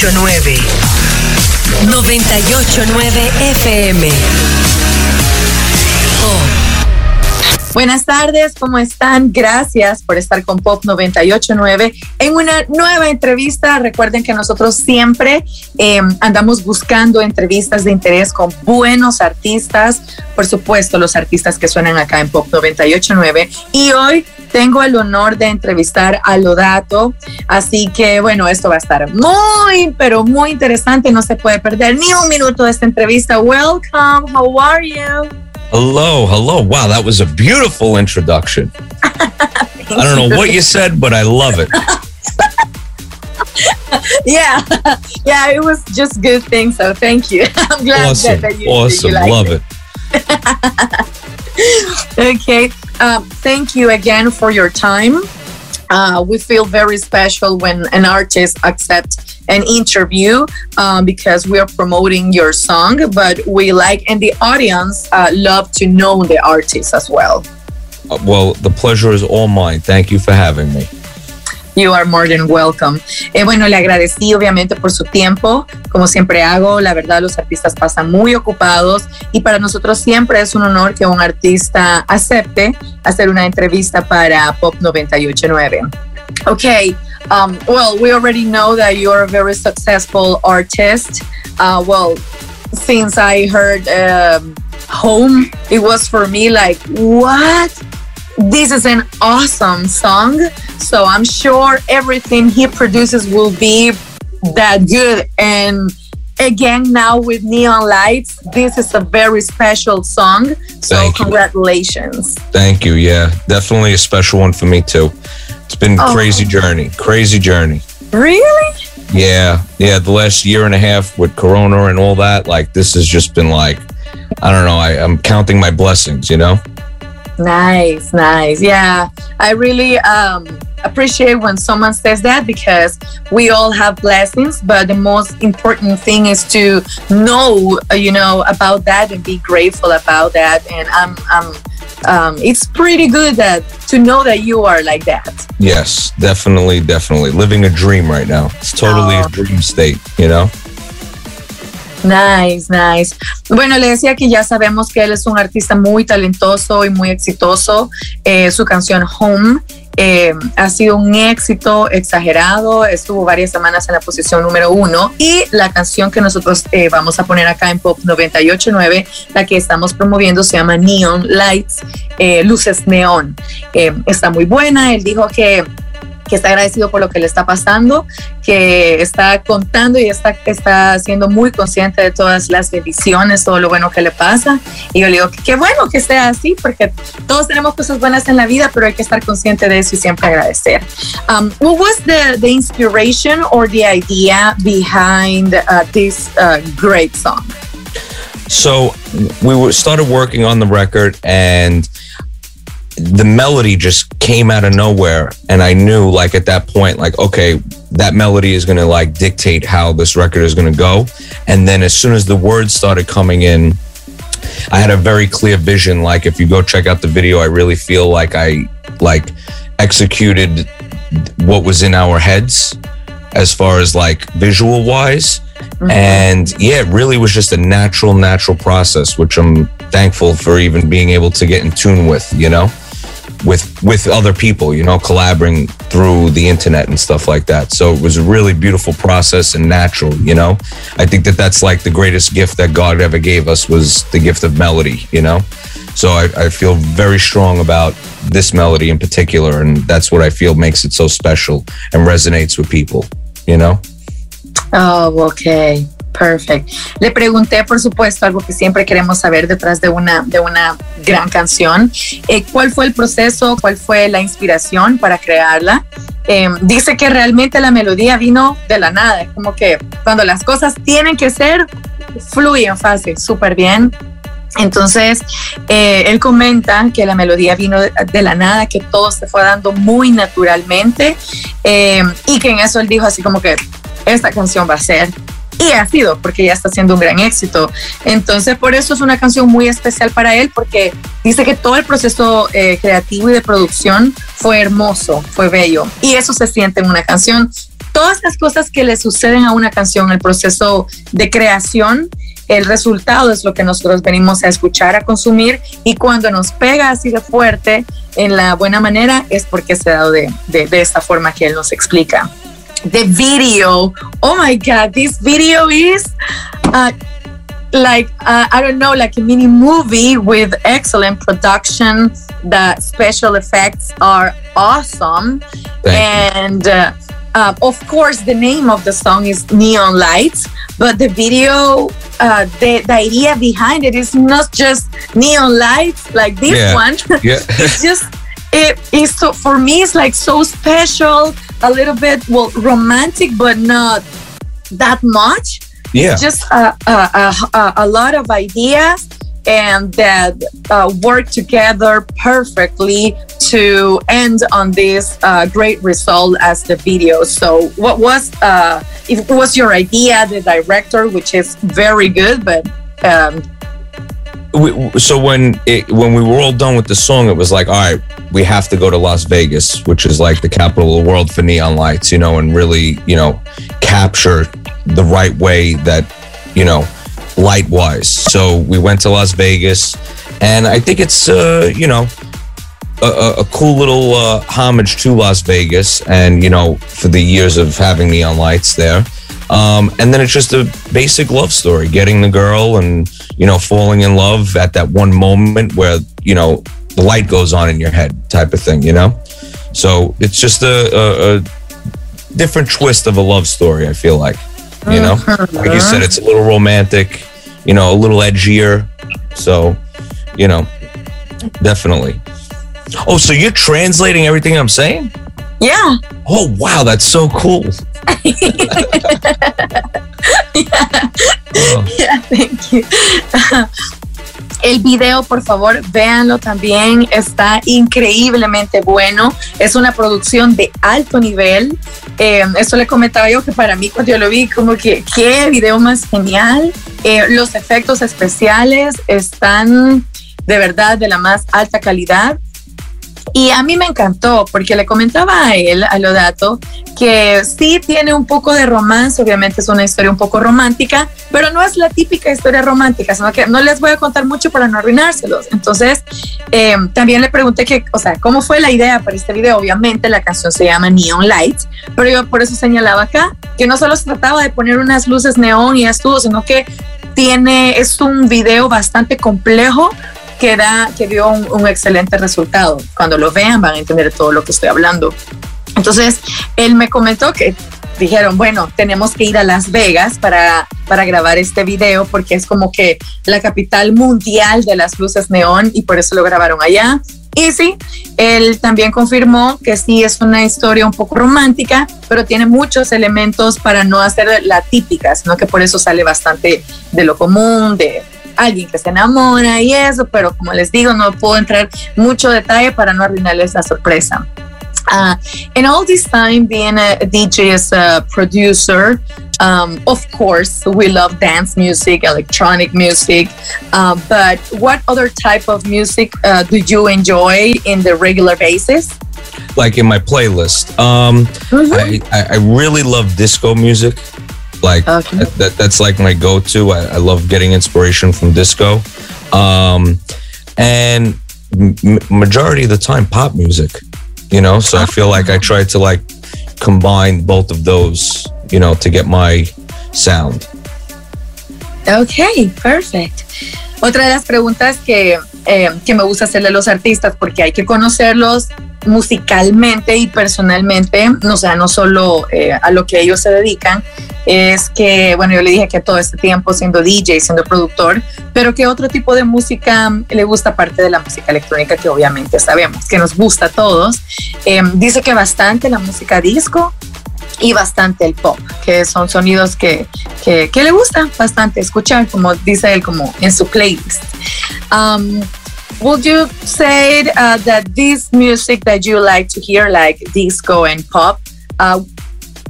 989. 989 FM. Buenas tardes, ¿cómo están? Gracias por estar con Pop 989 en una nueva entrevista. Recuerden que nosotros siempre eh, andamos buscando entrevistas de interés con buenos artistas, por supuesto, los artistas que suenan acá en Pop 989. Y hoy tengo el honor de entrevistar a Lodato, así que bueno, esto va a estar muy, pero muy interesante. No se puede perder ni un minuto de esta entrevista. Welcome, how are you? Hello, hello. Wow, that was a beautiful introduction. I don't know what you said, but I love it. yeah, yeah, it was just good thing. So thank you. I'm glad awesome, that, that you, awesome. you love it. it. okay, um, thank you again for your time. Uh, we feel very special when an artist accepts an interview um, because we are promoting your song, but we like and the audience uh, love to know the artist as well. Uh, well, the pleasure is all mine. Thank you for having me. You are more than welcome. Eh, bueno, le agradecí obviamente por su tiempo, como siempre hago. La verdad, los artistas pasan muy ocupados y para nosotros siempre es un honor que un artista acepte hacer una entrevista para Pop 989. Okay, um, well, we already know that you're a very successful artist. Uh, well, since I heard um, Home, it was for me like, what? This is an awesome song. So I'm sure everything he produces will be that good. And again, now with Neon Lights, this is a very special song. So Thank you. congratulations. Thank you. Yeah, definitely a special one for me too. It's been a Oh. crazy journey, crazy journey. Really? Yeah, yeah. The last year and a half with Corona and all that, like this has just been like, I don't know. I, I'm counting my blessings. You know. Nice, nice. Yeah, I really um, appreciate when someone says that because we all have blessings, but the most important thing is to know, uh, you know, about that and be grateful about that. And I'm, I'm, um, it's pretty good that to know that you are like that. Yes, definitely, definitely living a dream right now. It's totally Oh. a dream state. You know. Nice, nice. Bueno, le decía que ya sabemos que él es un artista muy talentoso y muy exitoso. Eh, su canción Home eh, ha sido un éxito exagerado. Estuvo varias semanas en la posición número uno. Y la canción que nosotros eh, vamos a poner acá en Pop 989, la que estamos promoviendo, se llama Neon Lights, Luces Neón. Está muy buena. Él dijo que que está agradecido por lo que le está pasando, que está contando y está, está siendo muy consciente de todas las bendiciones, todo lo bueno que le pasa. Y yo le digo que qué bueno que sea así, porque todos tenemos cosas buenas en la vida, pero hay que estar consciente de eso y siempre agradecer. Um, what was the, the inspiration or the idea behind uh, this uh, great song? So we started working on the record, and the melody just came out of nowhere. And I knew, like at that point, like okay, that melody is gonna like dictate how this record is gonna go. And then as soon as the words started coming in, I had a very clear vision. Like if you go check out the video, I really feel like I like executed what was in our heads as far as like visual wise. Mm-hmm. And yeah, it really was just a natural, natural process, which I'm thankful for even being able to get in tune with, you know, with with other people, you know, collaborating through the internet and stuff like that. So it was a really beautiful process and natural, you know. I think that that's like the greatest gift that God ever gave us was the gift of melody, you know. So I, I feel very strong about this melody in particular, and that's what I feel makes it so special and resonates with people, you know. Oh, ok. Perfect. Le pregunté, por supuesto, algo que siempre queremos saber detrás de una, de una gran canción. Eh, ¿Cuál fue el proceso? ¿Cuál fue la inspiración para crearla? Eh, dice que realmente la melodía vino de la nada. Como que cuando las cosas tienen que ser, fluyen fácil, súper bien. Entonces, eh, él comenta que la melodía vino de, de, la nada, que todo se fue dando muy naturalmente eh, y que en eso él dijo así como que esta canción va a ser y ha sido porque ya está siendo un gran éxito. Entonces, por eso es una canción muy especial para él, porque dice que todo el proceso eh, creativo y de producción fue hermoso, fue bello, y eso se siente en una canción. todas las cosas que le suceden a una canción, el proceso de creación, el resultado es lo que nosotros venimos a escuchar, a consumir y cuando nos pega así de fuerte en la buena manera es porque se ha dado de, de, de esta forma que él nos explica. The video, oh my God, this video is uh, like uh, I don't know, like a mini movie with excellent production. The special effects are awesome, Thank and uh, uh, of course, the name of the song is Neon Lights, but the video, uh, the the idea behind it is not just neon lights like this Yeah. one. Yeah. it's just it is so for me. It's like so special, a little bit well romantic, but not that much yeah. just a, a, a, a lot of ideas and that uh, work together perfectly to end on this uh, great result as the video. So, what was uh, if it was your idea, the director, which is very good, but um, we, so when it when we were all done with the song, it was like, all right, we have to go to Las Vegas, which is like the capital of the world for neon lights, you know, and really, you know, capture the right way that, you know, light wise. So we went to Las Vegas, and I think it's, uh, you know, a, a, cool little uh, homage to Las Vegas, and you know, for the years of having neon lights there. Um, and then it's just a basic love story, getting the girl and you know falling in love at that one moment where you know the light goes on in your head, type of thing. You know, so it's just a, a, a different twist of a love story. I feel like, you know, like you said, it's a little romantic, you know, a little edgier. So, you know, definitely. Oh, so you're translating everything I'm saying? Yeah, Oh wow, that's so cool. Oh, Yeah, thank you. El video, por favor, véanlo también. Está increíblemente bueno. Es una producción de alto nivel. Eh, eso le comentaba yo que para mí cuando yo lo vi, como que qué video más genial. Eh, los efectos especiales están de verdad de la más alta calidad. Y a mí me encantó porque le comentaba a él, a Lodato, que sí tiene un poco de romance, obviamente es una historia un poco romántica, pero no es la típica historia romántica, sino que no les voy a contar mucho para no arruinárselos. Entonces, eh, también le pregunté que, o sea, ¿cómo fue la idea para este video? Obviamente la canción se llama Neon Lights, pero yo por eso señalaba acá que no solo se trataba de poner unas luces neón y estuvo, sino que tiene, es un video bastante complejo que, da, que dio un, un, excelente resultado. Cuando lo vean van a entender todo lo que estoy hablando. Entonces, él me comentó que dijeron, bueno, tenemos que ir a Las Vegas para, para grabar este video porque es como que la capital mundial de las luces neón y por eso lo grabaron allá. Y sí, él también confirmó que sí es una historia un poco romántica, pero tiene muchos elementos para no hacer la típica, sino que por eso sale bastante de lo común, de alguien que se enamora y eso, pero como les digo, no puedo entrar mucho detalle para no arruinarles la sorpresa. Uh, and all this time being a, DJ as a producer, um, of course, we love dance music, electronic music. Uh, but what other type of music uh, do you enjoy in the regular basis? Like in my playlist, um, mm-hmm. I, I, I really love disco music. Like okay. that, that, that's like my go-to. I, I love getting inspiration from disco, um, and m- majority of the time pop music. You know, so I feel like I try to like combine both of those. You know, to get my sound. Okay, perfect. Otra de las preguntas que, eh, que me gusta hacerle a los artistas, porque hay que conocerlos musicalmente y personalmente, o sea, no solo eh, a lo que ellos se dedican, es que, bueno, yo le dije que todo este tiempo siendo DJ, siendo productor, pero que otro tipo de música le gusta aparte de la música electrónica que obviamente sabemos que nos gusta a todos. Eh, dice que bastante la música disco y bastante el pop, que son sonidos que, que, que le gusta bastante escuchar, como dice él, como en su playlist. Um, would you say uh, that this music that you like to hear, like disco and pop, uh,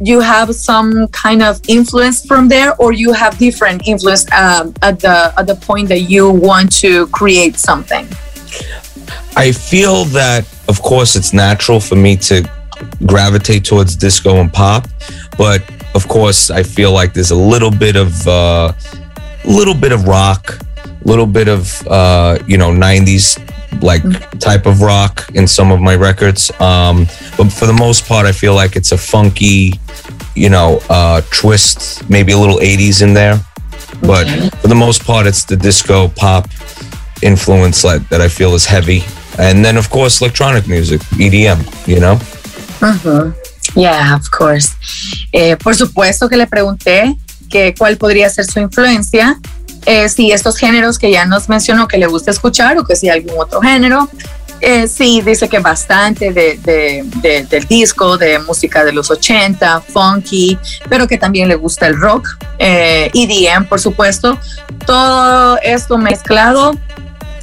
you have some kind of influence from there, or you have different influence um, at the at the point that you want to create something? I feel that, of course, it's natural for me to gravitate towards disco and pop, but of course, I feel like there's a little bit of uh, little bit of rock, little bit of uh, you know '90s like type of rock in some of my records. Um, but for the most part, I feel like it's a funky, you know, uh, twist, maybe a little '80s in there. But for the most part, it's the disco pop influence that, that I feel is heavy. And then, of course, electronic music, EDM, you know? Ujú. Yeah, of course. Eh, por supuesto que le pregunté que cuál podría ser su influencia, eh, si estos géneros que ya nos mencionó que le gusta escuchar o que si algún otro género. Eh, sí, dice que bastante de, de- de- del disco, de música de los 80, funky, pero que también le gusta el rock, eh, EDM, por supuesto. Todo esto mezclado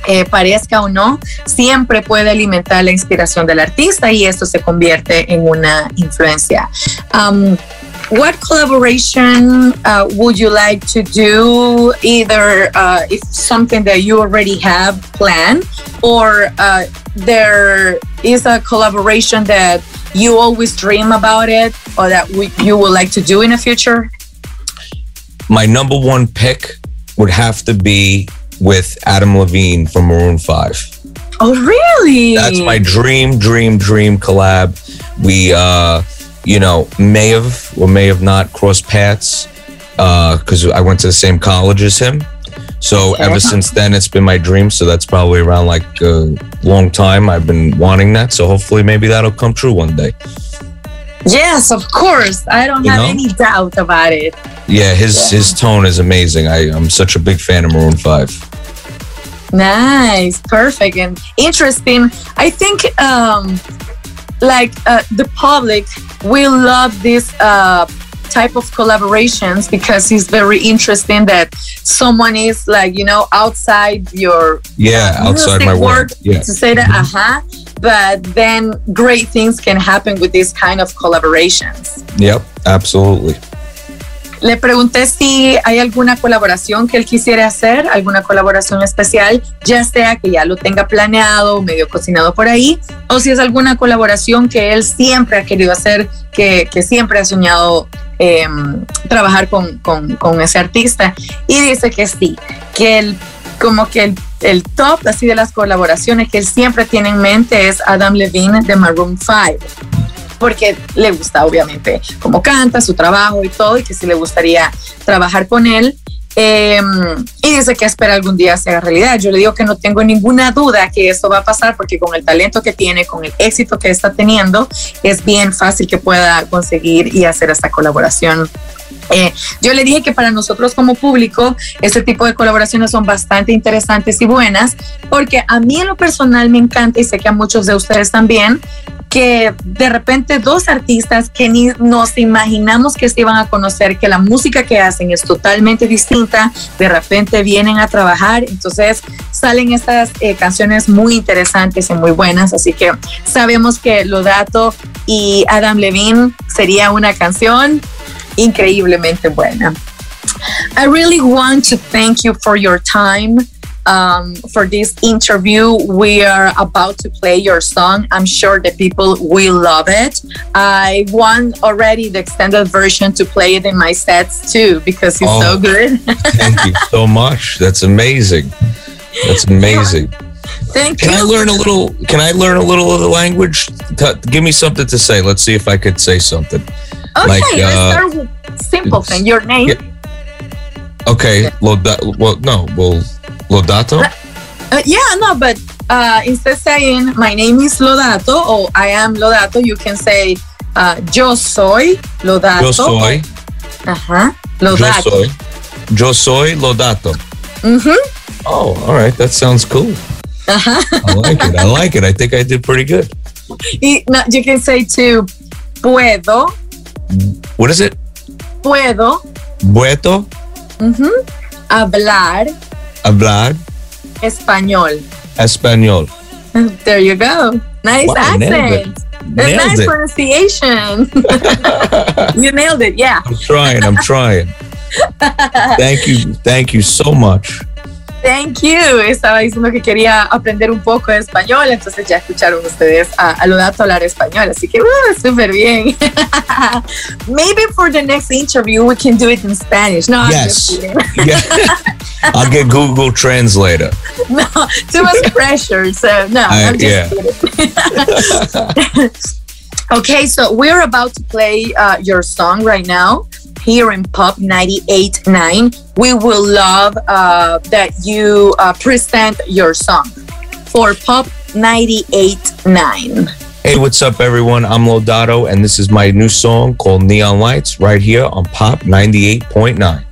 eh, parezca o no, siempre puede alimentar la inspiración del artista y esto se convierte en una influencia. What collaboration uh, would you like to do? Either uh, if something that you already have planned, or uh, there is a collaboration that you always dream about it, or that we, you would like to do in the future? My number one pick would have to be with Adam Levine from Maroon 5. Oh, really? That's my dream, dream, dream collab. We, uh, you know, may have or may have not crossed paths because I went to the same college as him. So ever since then, it's been my dream. So that's probably around like a long time. I've been wanting that. So hopefully, maybe that'll come true one day. Yes, of course. I don't You have know? any doubt about it. Yeah, his his tone is amazing. I, I'm such a big fan of Maroon Five. Nice, perfect, and interesting. I think, um, like uh, the public will love this uh, type of collaborations because it's very interesting that someone is like you know outside your Yeah, outside my work work. Yeah, to say that, uh-huh. But then great things can happen with this kind of collaborations. yep, absolutely. Le pregunté si hay alguna colaboración que él quisiera hacer, alguna colaboración especial, ya sea que ya lo tenga planeado, medio cocinado por ahí, o si es alguna colaboración que él siempre ha querido hacer, que, que siempre ha soñado eh, trabajar con, con- con ese artista. Y dice que sí, que el, como que el, el top así de las colaboraciones que él siempre tiene en mente es Adam Levine de Maroon 5 porque le gusta obviamente cómo canta, su trabajo y todo, y que sí le gustaría trabajar con él. Eh, y dice que espera algún día se haga realidad. Yo le digo que no tengo ninguna duda que eso va a pasar porque con el talento que tiene, con el éxito que está teniendo, es bien fácil que pueda conseguir y hacer esta colaboración. Eh, yo le dije que para nosotros como público, este tipo de colaboraciones son bastante interesantes y buenas, porque a mí en lo personal me encanta y sé que a muchos de ustedes también, que de repente dos artistas que ni nos imaginamos que se iban a conocer, que la música que hacen es totalmente distinta, de repente vienen a trabajar, entonces salen estas eh, canciones muy interesantes y muy buenas, así que sabemos que Lodato y Adam Levine sería una canción increíblemente buena. I really want to thank you for your time. Um, for this interview, we are about to play your song. I'm sure the people will love it. I want already the extended version to play it in my sets too because it's so Oh. good. Thank you so much. That's amazing. That's amazing. Thank Can I learn a little? Can I learn a little of the language? T- give me something to say. Let's see if I could say something. Okay, like, uh, simple thing. Your name. Yeah. Okay. that well, no. Well, Lodato. Uh, yeah, no, but uh, instead saying my name is Lodato or I am Lodato, you can say uh, yo soy Lodato. Yo soy. Yo Lodato. soy. Yo soy Lodato. Mhm, Oh, all right. That sounds cool. ajá. I like it. I like it. I think I did pretty good. Y no, you can say too, puedo, What is it? puedo Puedo ujú, hablar hablar español. español. There you go. Nice Wow, accent. Nice it. pronunciation. you nailed it. Yeah. I'm trying. I'm trying. Thank you. Thank you so much. Thank you. Estaba diciendo que quería aprender un poco de español, entonces ya escucharon ustedes a, a Lodato hablar español, así que uh, súper bien. Maybe for the next interview we can do it in Spanish. No, I'm Yes. just kidding. Yeah. I'll get Google Translator. no, too much pressure. So no, I- I'm just kidding. okay, so we're about to play uh, your song right now here in Pop 98.9. We will love uh, that you uh, present your song for Pop 98.9. Hey, what's up, everyone? I'm Lodato, and this is my new song called Neon Lights right here on Pop 98.9.